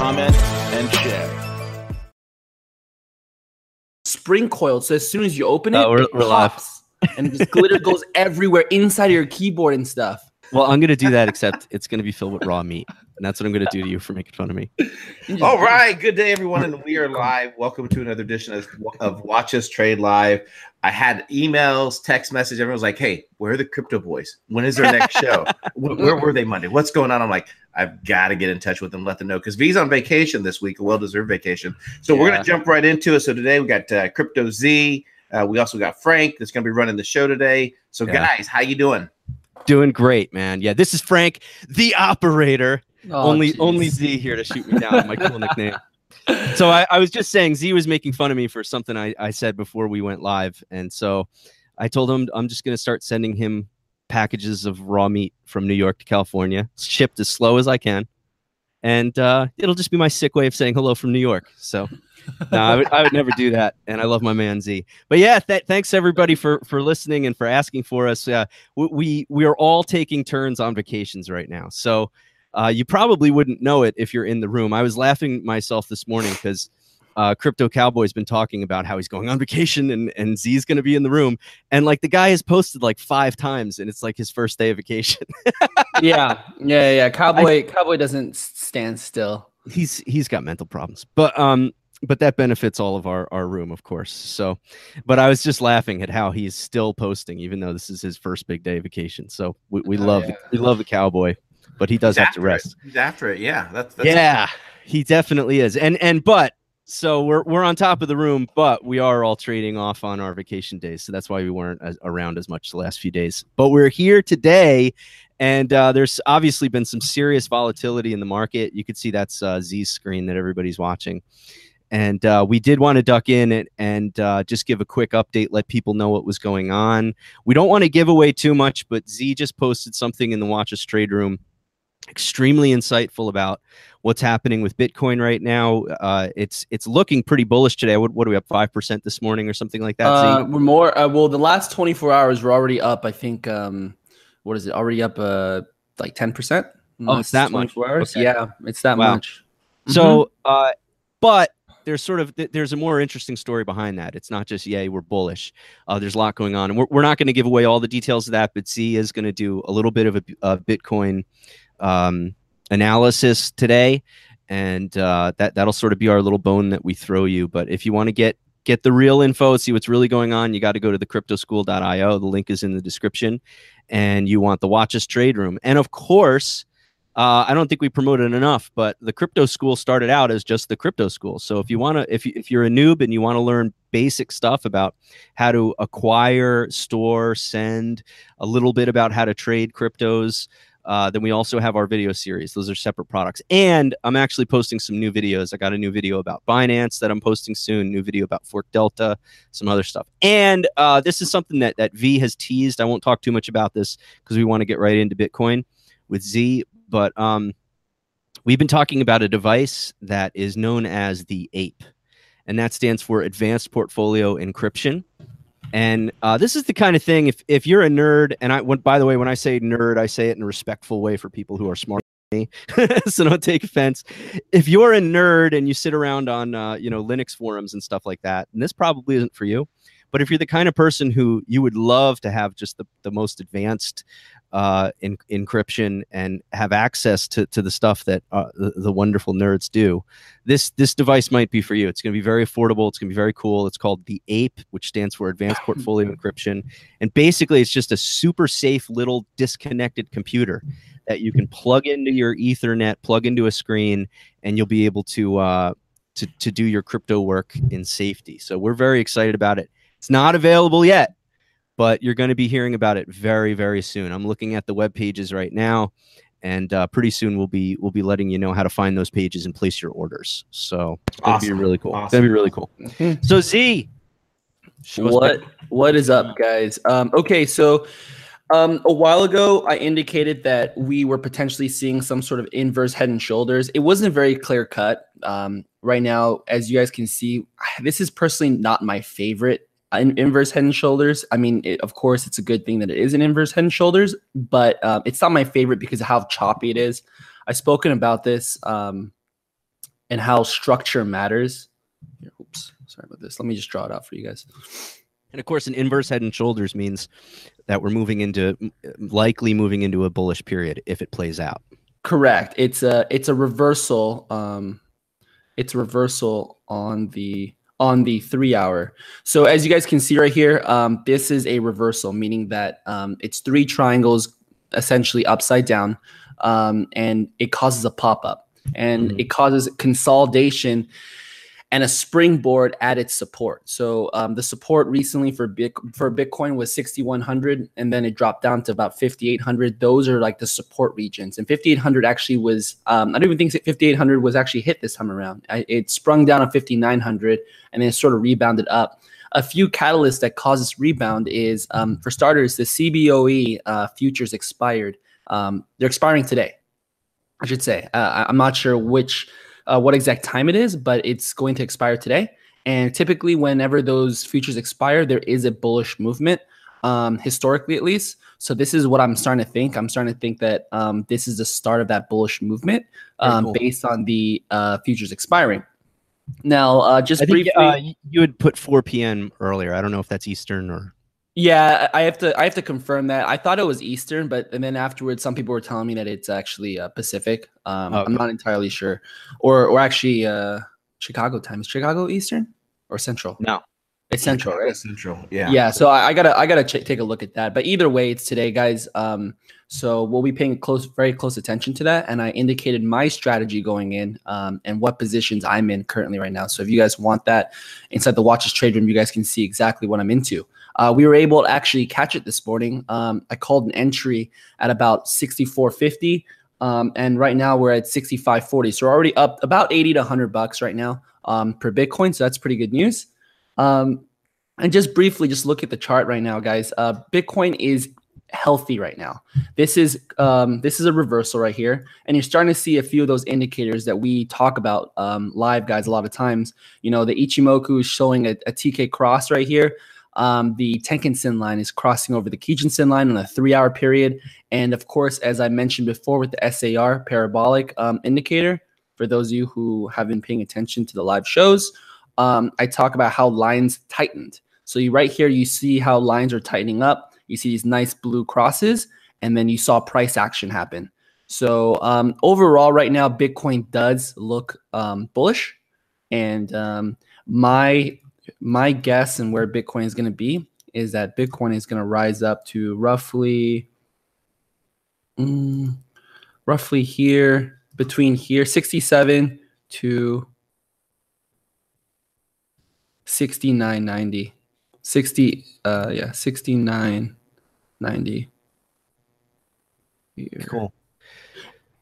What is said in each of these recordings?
comment, and share. spring coiled, so as soon as you open it, Oh, we're- it we're pops, and this glitter goes everywhere inside of your keyboard and stuff. Well, I'm gonna do that, except it's gonna be filled with raw meat, and that's what I'm gonna do to you for making fun of me. All right, good day, everyone, and we are live. Welcome to another edition of, of Watch Us Trade Live. I had emails, text message. Everyone's like, "Hey, where are the crypto boys? When is their next show? Wh- Where were they Monday? What's going on?" I'm like, "I've got to get in touch with them, let them know because V's on vacation this week, a well-deserved vacation." So we're gonna jump right into it. So today we got uh, Crypto Z. Uh, we also got Frank that's gonna be running the show today. So Yeah. guys, how you doing? Doing great, man. Yeah, this is Frank, the operator. Oh, only jeez. only Z here to shoot me down. My cool nickname. So I, I was just saying Z was making fun of me for something I, I said before we went live, and so I told him I'm just gonna start sending him packages of raw meat from New York to California, shipped as slow as I can, and uh, it'll just be my sick way of saying hello from New York. So. no, I would, I would never do that, and I love my man Z. But yeah, th- thanks everybody for for listening and for asking for us. Uh, we, we we are all taking turns on vacations right now, so uh, you probably wouldn't know it if you're in the room. I was laughing myself this morning because uh, Crypto Cowboy's been talking about how he's going on vacation and and Z's going to be in the room, and like the guy has posted like five times, and it's like his first day of vacation. yeah, yeah, yeah. Cowboy, cowboy doesn't stand still. he's he's got mental problems but um but that benefits all of our our room of course so but i was just laughing at how he's still posting even though this is his first big day of vacation so we, we Oh, love yeah. we love the cowboy but he does He's have to after it. rest. He's after it. Yeah, that's, that's yeah he definitely is. And and but so we're we're on top of the room but we are all trading off on our vacation days. So that's why we weren't as, around as much the last few days. But we're here today and uh, there's obviously been some serious volatility in the market. You could see that's uh, z's screen that everybody's watching. And uh, we did want to duck in and, and uh, just give a quick update let people know what was going on. We don't want to give away too much but z just posted something in the watch us trade room extremely insightful about what's happening with Bitcoin right now. Uh, it's it's looking pretty bullish today. What, what are we up five percent this morning or something like that? Uh, we're more. Uh, well, the last 24 hours we're already up. I think. Um, what is it? Already up. Uh, like 10 percent. Oh, it's that much. Hours? Okay. Yeah, it's that Wow. much. So, uh, but there's sort of there's a more interesting story behind that. It's not just yay we're bullish. Uh, there's a lot going on, and we're, we're not going to give away all the details of that. But Z is going to do a little bit of a, a Bitcoin um, analysis today, and uh, that that'll sort of be our little bone that we throw you. But if you want to get get the real info, see what's really going on, you got to go to the cryptoschool.io. The link is in the description, and you want the Watch Us Trade Room, and of course. Uh, I don't think we promoted enough, but the crypto school started out as just the crypto school. So if you want to, if you, if you're a noob and you want to learn basic stuff about how to acquire, store, send, a little bit about how to trade cryptos, uh, then we also have our video series. Those are separate products. And I'm actually posting some new videos. I got a new video about Binance that I'm posting soon. New video about Fork Delta, some other stuff. And uh, this is something that that V has teased. I won't talk too much about this because we want to get right into Bitcoin with Z. But um, we've been talking about a device that is known as the APE, and that stands for Advanced Portfolio Encryption. And uh, this is the kind of thing if if you're a nerd, and I went by the way, when I say nerd, I say it in a respectful way for people who are smart. me, so don't take offense. If you're a nerd and you sit around on uh, you know Linux forums and stuff like that, and this probably isn't for you, but if you're the kind of person who you would love to have just the, the most advanced uh, in, encryption and have access to, to the stuff that uh, the, the wonderful nerds do, this this device might be for you. It's going to be very affordable. It's going to be very cool. It's called the APE, which stands for Advanced Portfolio Encryption, and basically it's just a super safe little disconnected computer that you can plug into your Ethernet, plug into a screen, and you'll be able to uh, to to do your crypto work in safety. So we're very excited about it. It's not available yet but you're going to be hearing about it very, very soon. I'm looking at the web pages right now, and uh, pretty soon we'll be we'll be letting you know how to find those pages and place your orders. So it's gonna Awesome. be really cool. Awesome. It's gonna be really cool. So Z, what what is up guys um okay so um a while ago i indicated that we were potentially seeing some sort of inverse head and shoulders it wasn't very clear cut um right now as you guys can see this is personally not my favorite in- inverse head and shoulders i mean it, of course it's a good thing that it is an inverse head and shoulders but um, it's not my favorite because of how choppy it is i've spoken about this um and how structure matters Here, oops sorry about this let me just draw it out for you guys And of course, an inverse head and shoulders means that we're moving into likely moving into a bullish period if it plays out. Correct. It's a it's a reversal. Um, it's a reversal on the on the three hour. So as you guys can see right here, um, this is a reversal, meaning that um, it's three triangles essentially upside down, um, and it causes a pop up, and Mhm. it causes consolidation and a springboard at its support. So um, the support recently for Bit- for Bitcoin was 6100 and then it dropped down to about 5800. Those are like the support regions. And 5800 actually was um, I don't even think 5800 was actually hit this time around. I, it sprung down on 5900 and then it sort of rebounded up. A few catalysts that cause this rebound is um, for starters the CBOE uh, futures expired. Um, they're expiring today. I should say. Uh, I'm not sure which uh, what exact time it is, but it's going to expire today. And typically, whenever those futures expire, there is a bullish movement, um, historically at least. So this is what I'm starting to think. I'm starting to think that um, this is the start of that bullish movement um, cool. based on the uh, futures expiring. Now, uh, just I think briefly, uh, you had put 4 p.m. earlier. I don't know if that's Eastern or Yeah, I I have to I have to confirm that. I thought it was Eastern, but and then afterwards, some people were telling me that it's actually uh, Pacific. Um, Okay. I'm not entirely sure, or or actually uh, Chicago time. Is Chicago Eastern or Central? no. It's Central, right? Central. Yeah. Yeah. so I, I gotta I gotta ch- take a look at that. But either way, it's today, guys. Um, so we'll be paying close, very close attention to that. And I indicated my strategy going in, um, and what positions I'm in currently right now. So if you guys want that inside the Watch Us Trade Room, you guys can see exactly what I'm into. Uh, we were able to actually catch it this morning. Um, I called an entry at about 64.50. Um, and right now we're at 65.40. So we're already up about 80 to 100 bucks right now um, per Bitcoin. So that's pretty good news. Um, and just briefly, just look at the chart right now, guys. Uh, Bitcoin is healthy right now. This is um, this is a reversal right here, and you're starting to see a few of those indicators that we talk about um, live, guys. A lot of times, you know, the Ichimoku is showing a, a TK cross right here. Um, the Tenkan Sen line is crossing over the Kijun Sen line on a three-hour period, and of course, as I mentioned before, with the SAR parabolic um, indicator. For those of you who have been paying attention to the live shows, um, I talk about how lines tightened. So you right here, you see how lines are tightening up. You see these nice blue crosses, and then you saw price action happen. So um, overall, right now, Bitcoin does look um, bullish, and um, my my guess and where Bitcoin is going to be is that Bitcoin is going to rise up to roughly, mm, roughly here between here, sixty-seven to 6990 60 uh yeah 6990 Here. Cool.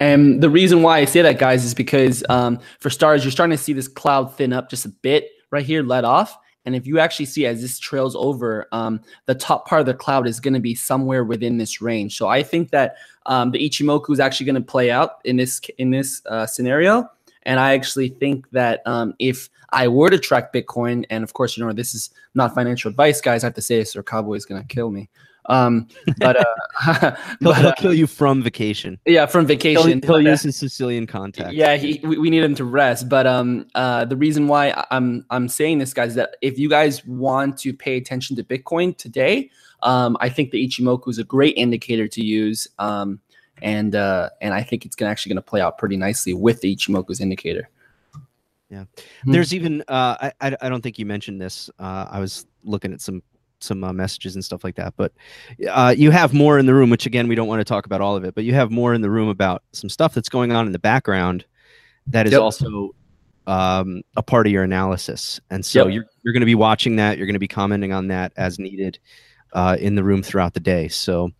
and the reason why i say that guys is because um for stars you're starting to see this cloud thin up just a bit right here let off and if you actually see as this trails over um the top part of the cloud is going to be somewhere within this range so i think that um the ichimoku is actually going to play out in this in this uh, scenario and I actually think that um, if I were to track Bitcoin, and of course, you know, this is not financial advice, guys. I have to say this, or Cowboy is going to kill me. Um, but, uh, He'll, but he'll uh, kill you from vacation. yeah, from He'll, vacation. he'll but, uh, use his Sicilian contact. yeah, he, we, we need him to rest. But um, uh, the reason why I'm I'm saying this, guys, is that if you guys want to pay attention to Bitcoin today, um, I think the Ichimoku is a great indicator to use. Um, and uh, and I think it's gonna actually going to play out pretty nicely with the Ichimoku's indicator. Hmm. There's even uh, I I don't think you mentioned this. Uh, I was looking at some some uh, messages and stuff like that, but uh, you have more in the room. Which again, we don't want to talk about all of it, but you have more in the room about some stuff that's going on in the background that is Yep. also um, a part of your analysis. And so Yep. you're you're going to be watching that. You're going to be commenting on that as needed uh, in the room throughout the day. So.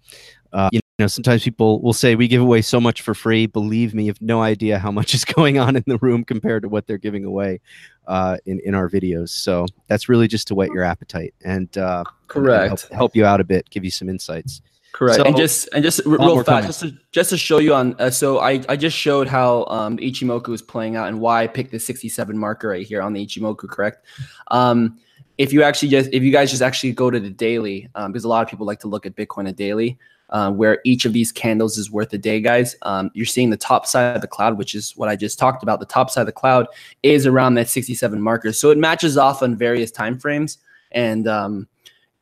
Uh, you you know, sometimes people will say we give away so much for free. Believe me, you have no idea how much is going on in the room compared to what they're giving away uh, in in our videos. So that's really just to whet your appetite and uh, Correct. help, help you out a bit, give you some insights. Correct. So- and just and just real fast, just to, just to show you on. Uh, so I I just showed how um, Ichimoku is playing out and why I picked the 67 marker right here on the Ichimoku. Correct. Um, if you actually just if you guys just actually go to the daily, um, because a lot of people like to look at Bitcoin a daily. Uh, where each of these candles is worth a day, guys. Um, you're seeing the top side of the cloud, which is what I just talked about. The top side of the cloud is around that 67 marker, so it matches off on various time frames. And um,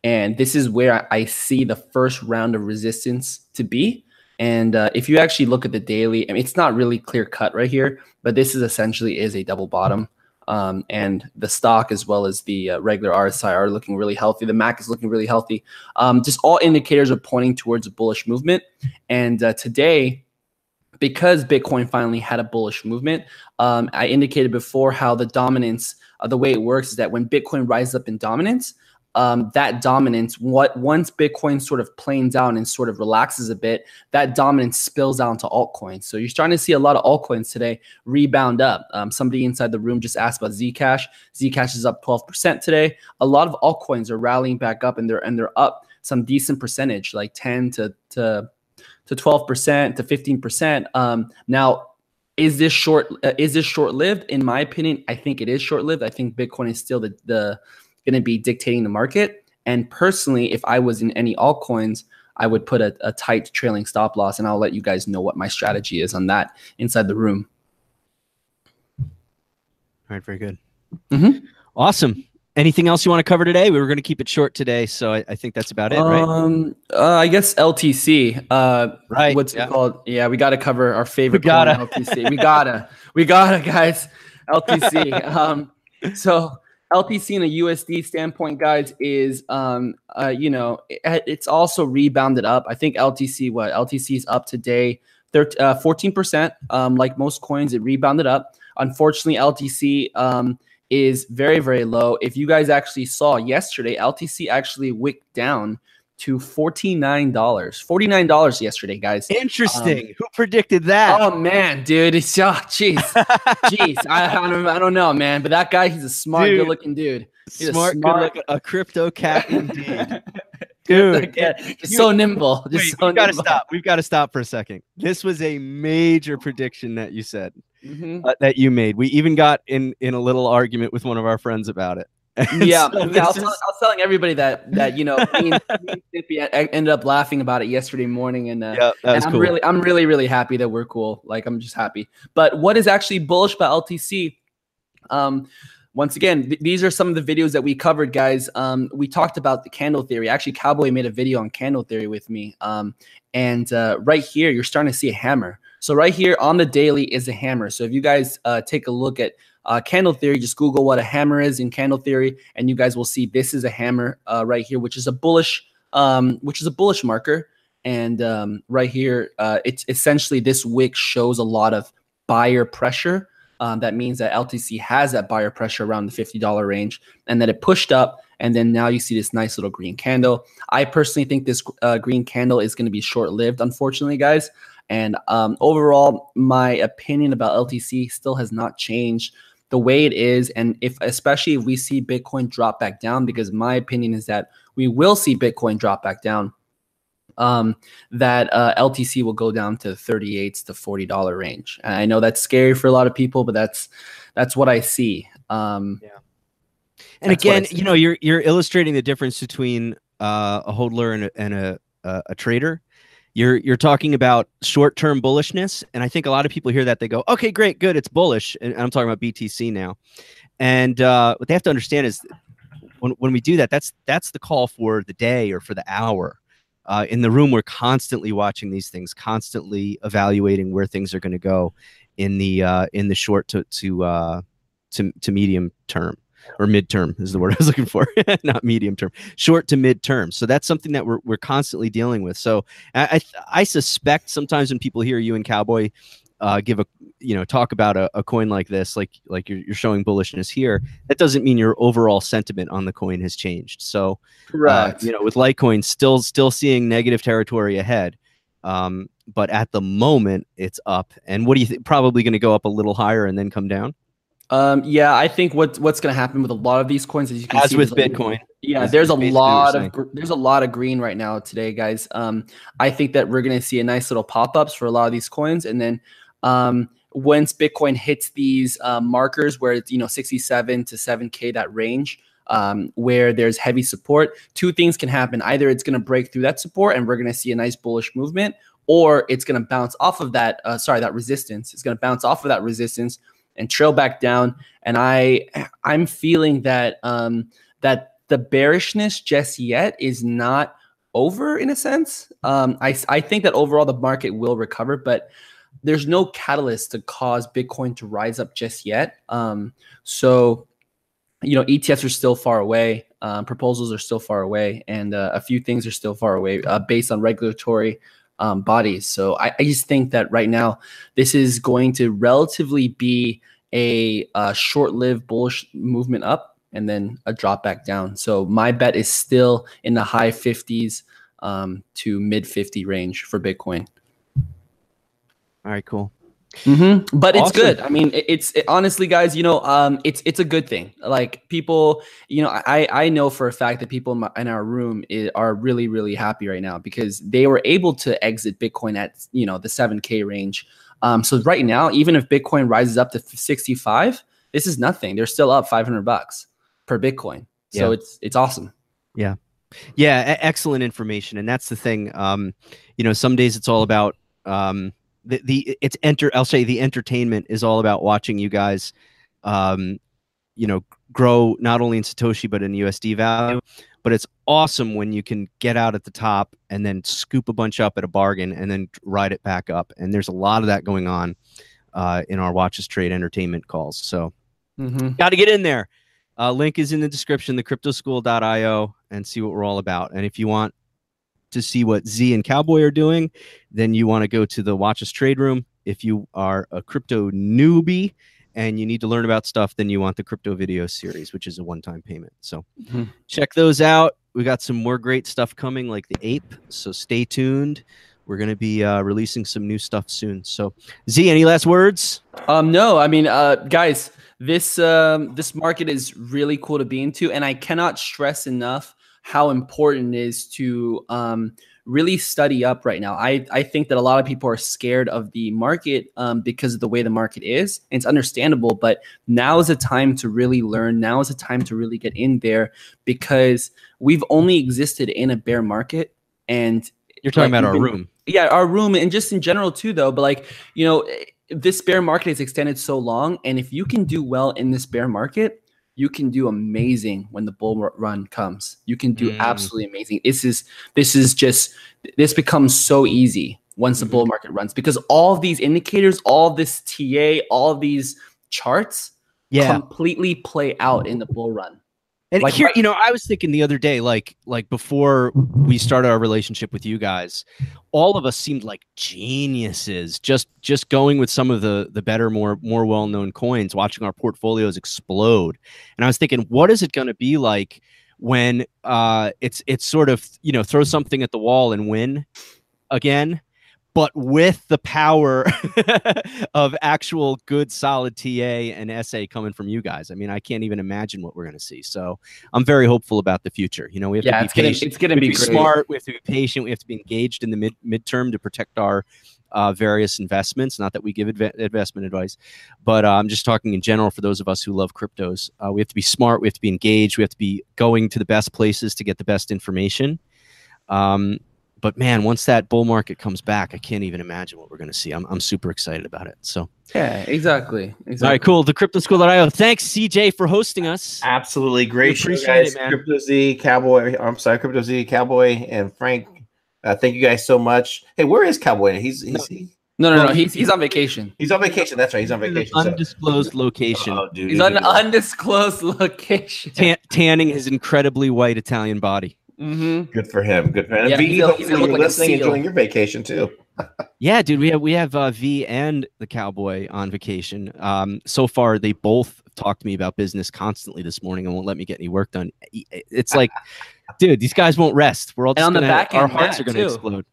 and this is where I, see the first round of resistance to be. And uh, if you actually look at the daily, I mean, it's not really clear cut right here, but this is essentially is a double bottom. Um, and the stoch as well as the uh, regular RSI are looking really healthy. The MAC is looking really healthy. Um, just all indicators are pointing towards a bullish movement. And uh, today, because Bitcoin finally had a bullish movement, um, I indicated before how the dominance, uh, the way it works is that when Bitcoin rises up in dominance, um, that dominance, what once Bitcoin sort of planes out and sort of relaxes a bit, that dominance spills down to altcoins. So you're starting to see a lot of altcoins today rebound up. Um, somebody inside the room just asked about Zcash. Zcash is up 12% today. A lot of altcoins are rallying back up, and they're and they're up some decent percentage, like 10 to to to 12% to 15%. Um, now, is this short? Uh, is this short lived? In my opinion, I think it is short lived. I think Bitcoin is still the the going to be dictating the market. And personally, if I was in any altcoins, I would put a, a tight trailing stop loss, and I'll let you guys know what my strategy is on that inside the room. All right, very good. Mhm. Awesome. Anything else you want to cover today? We were going to keep it short today, so I, I think that's about it, right? Um, uh, I guess LTC. Uh, Right. What's yeah. it called? Yeah, we got to cover our favorite. We gotta. LTC. We gotta. we gotta, guys. LTC. um, so LTC in a USD standpoint, guys, is um, uh, you know, it, it's also rebounded up. I think LTC, what LTC is up today, uh, fourteen percent. Um, like most coins, it rebounded up. Unfortunately, LTC um is very very low. If you guys actually saw yesterday, LTC actually wicked down to forty nine dollars. Forty nine dollars yesterday, guys. Interesting. Who predicted that? Oh man, dude, it's oh jeez, jeez. I, I don't I don't know, man, but that guy, he's a smart, Dude. good looking dude. he's a smart, smart- good looking, a crypto cat indeed. Dude, Yeah, just so nimble. Just Wait, so we've got to stop. We've got to stop for a second. This was a major prediction that you said Mhm. uh, that you made. We even got in in a little argument with one of our friends about it. And Yeah, so yeah, I, was, is- tell- I was telling everybody that that you know me and, me and Snippy ended up laughing about it yesterday morning, and uh, yeah, and I'm cool. really, I'm really, really happy that we're cool. Like, I'm just happy. But what is actually bullish about LTC? Um, once again, th- these are some of the videos that we covered, guys. Um, we talked about the candle theory. Actually, Cowboy made a video on candle theory with me. Um, and uh, right here, you're starting to see a hammer. So right here on the daily is a hammer. So if you guys uh, take a look at uh, candle theory, just Google what a hammer is in candle theory, and you guys will see this is a hammer uh, right here, which is a bullish, um, which is a bullish marker. And um, right here, uh, it's essentially this wick shows a lot of buyer pressure. Um, that means that LTC has that buyer pressure around the $50 range and that it pushed up. And then now you see this nice little green candle. I personally think this uh, green candle is going to be short lived, unfortunately, guys. And um, overall, my opinion about LTC still has not changed the way it is. And if, especially if we see Bitcoin drop back down, because my opinion is that we will see Bitcoin drop back down um, that uh, LTC will go down to 38 to 40 dollar range. And I know that's scary for a lot of people, but that's that's what I see. Um, And That's again, you know, you're you're illustrating the difference between uh, a hodler and a, and a, a a trader. You're you're talking about short term bullishness, and I think a lot of people hear that they go, "Okay, great, good, it's bullish." And I'm talking about BTC now. And uh, what they have to understand is when when we do that, that's that's the call for the day or for the hour. Uh, in the room, we're constantly watching these things, constantly evaluating where things are going to go in the uh, in the short to to uh, to to medium term or midterm is the word I was looking for, not medium term, short to midterm. So that's something that we're we're constantly dealing with. So I I, I suspect sometimes when people hear you and Cowboy uh, give a you know talk about a, a coin like this, like like you're, you're showing bullishness here, that doesn't mean your overall sentiment on the coin has changed. So uh, you know with Litecoin still still seeing negative territory ahead. Um, but at the moment, it's up. And what do you think? Probably going to go up a little higher and then come down, Um, yeah, I think what what's going to happen with a lot of these coins, as you can as see, with Bitcoin. Yeah, is there's a basically what you're lot of gr- there's a lot of green right now today, guys. Um, I think that we're gonna see a nice little pop ups for a lot of these coins, and then um, once Bitcoin hits these um, markers where it's you know 67 to 7k that range, um, where there's heavy support, two things can happen. Either it's gonna break through that support, and we're gonna see a nice bullish movement, or it's gonna bounce off of that. Uh, sorry, that resistance. It's gonna bounce off of that resistance and trail back down. And I I'm feeling that um, that the bearishness just yet is not over in a sense. Um, I, I think that overall the market will recover, but there's no catalyst to cause Bitcoin to rise up just yet. Um, so, you know, ETFs are still far away, um, proposals are still far away, and uh, a few things are still far away uh, based on regulatory um, bodies. So I, I just think that right now this is going to relatively be a, uh short-lived bullish movement up and then a drop back down. So my bet is still in the high 50s um, to mid 50 range for Bitcoin. All right, cool. Mm-hmm. But it's good. I mean, it's it, honestly, guys. You know, um, it's it's a good thing. Like people, you know, I I know for a fact that people in, my, in our room i- are really really happy right now because they were able to exit Bitcoin at you know the seven k range. Um, so right now, even if Bitcoin rises up to sixty five, this is nothing. They're still up five hundred bucks per Bitcoin. So Yeah. it's it's awesome. Yeah, e- excellent information, and that's the thing. Um, you know, some days it's all about um, the the it's enter. I'll say the entertainment is all about watching you guys, um, you know, grow not only in Satoshi but in USD value. But it's awesome when you can get out at the top and then scoop a bunch up at a bargain and then ride it back up. And there's a lot of that going on uh, in our Watch Us Trade entertainment calls. So Mm-hmm. got to get in there. Uh, link is in the description, thecryptoschool.io, and see what we're all about. And if you want to see what Z and Cowboy are doing, then you want to go to the Watch Us Trade Room. If you are a crypto newbie and you need to learn about stuff, then you want the crypto video series, which is a one time payment. So Mhm. check those out. We got some more great stuff coming, like the ape. So stay tuned. We're going to be uh, releasing some new stuff soon. So, Z, any last words? Um, no, I mean, uh, guys, this um, this market is really cool to be into, and I cannot stress enough how important it is to um, really study up right now. I I think that a lot of people are scared of the market um, because of the way the market is, and it's understandable. But now is a time to really learn. Now is a time to really get in there because we've only existed in a bear market, and You're talking Like, about our been- room. yeah our room and just in general too though but like you know this bear market is extended so long and if you can do well in this bear market you can do amazing when the bull ru- run comes you can do Mm. absolutely amazing this is this is just this becomes so easy once the bull market runs because all these indicators all this ta all these charts Yeah. completely play out in the bull run And Like, here, you know, I was thinking the other day, like, like before we started our relationship with you guys, all of us seemed like geniuses. Just, just going with some of the the better, more more well known coins, watching our portfolios explode. And I was thinking, what is it going to be like when uh, it's it's sort of you know throw something at the wall and win again, but with the power of actual good solid TA and SA coming from you guys. I mean, I can't even imagine what we're going to see. So I'm very hopeful about the future. You know, we have yeah to it's be gonna patient. it's gonna we be have to be great. smart. We have to be patient. We have to be engaged in the mid midterm to protect our uh, various investments. Not that we give adva- investment advice, but uh, I'm just talking in general for those of us who love cryptos. Uh, we have to be smart. We have to be engaged. We have to be going to the best places to get the best information. Um, but man, once that bull market comes back, I can't even imagine what we're going to see. I'm, I'm super excited about it. So, yeah exactly, exactly. all right, cool. The crypto cryptoschool.io. Thanks, CJ, for hosting us. Absolutely great We show, appreciate guys. it, man. Crypto Z, Cowboy. I'm sorry, Crypto Z, Cowboy, and Frank. Uh, thank you guys so much. Hey, where is Cowboy? He's he's he, no no no he's he's on vacation he's on vacation. That's right. He's on vacation. so- Undisclosed location. Oh, dude, He's on an undisclosed location. Tan- tanning his incredibly white Italian body. Mm-hmm. Good for him. Good for him. Yeah, V, he's gonna- hopefully he's gonna look you're like listening, seal. enjoying your vacation too. Yeah, dude, we have we have uh, V and the cowboy on vacation. Um, so far, they both talk to me about business constantly this morning and won't let me get any work done. It's like, dude, these guys won't rest. We're all And on the gonna, back our end, hearts Matt, are gonna explode.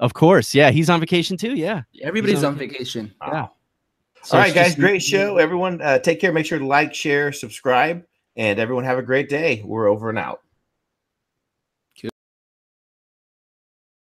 Of course, yeah, he's on vacation too. Yeah, Everybody's on on vacation. yeah. All right, guys, just- great show. Everyone, uh, take care. Make sure to like, share, subscribe, and everyone have a great day. We're over and out.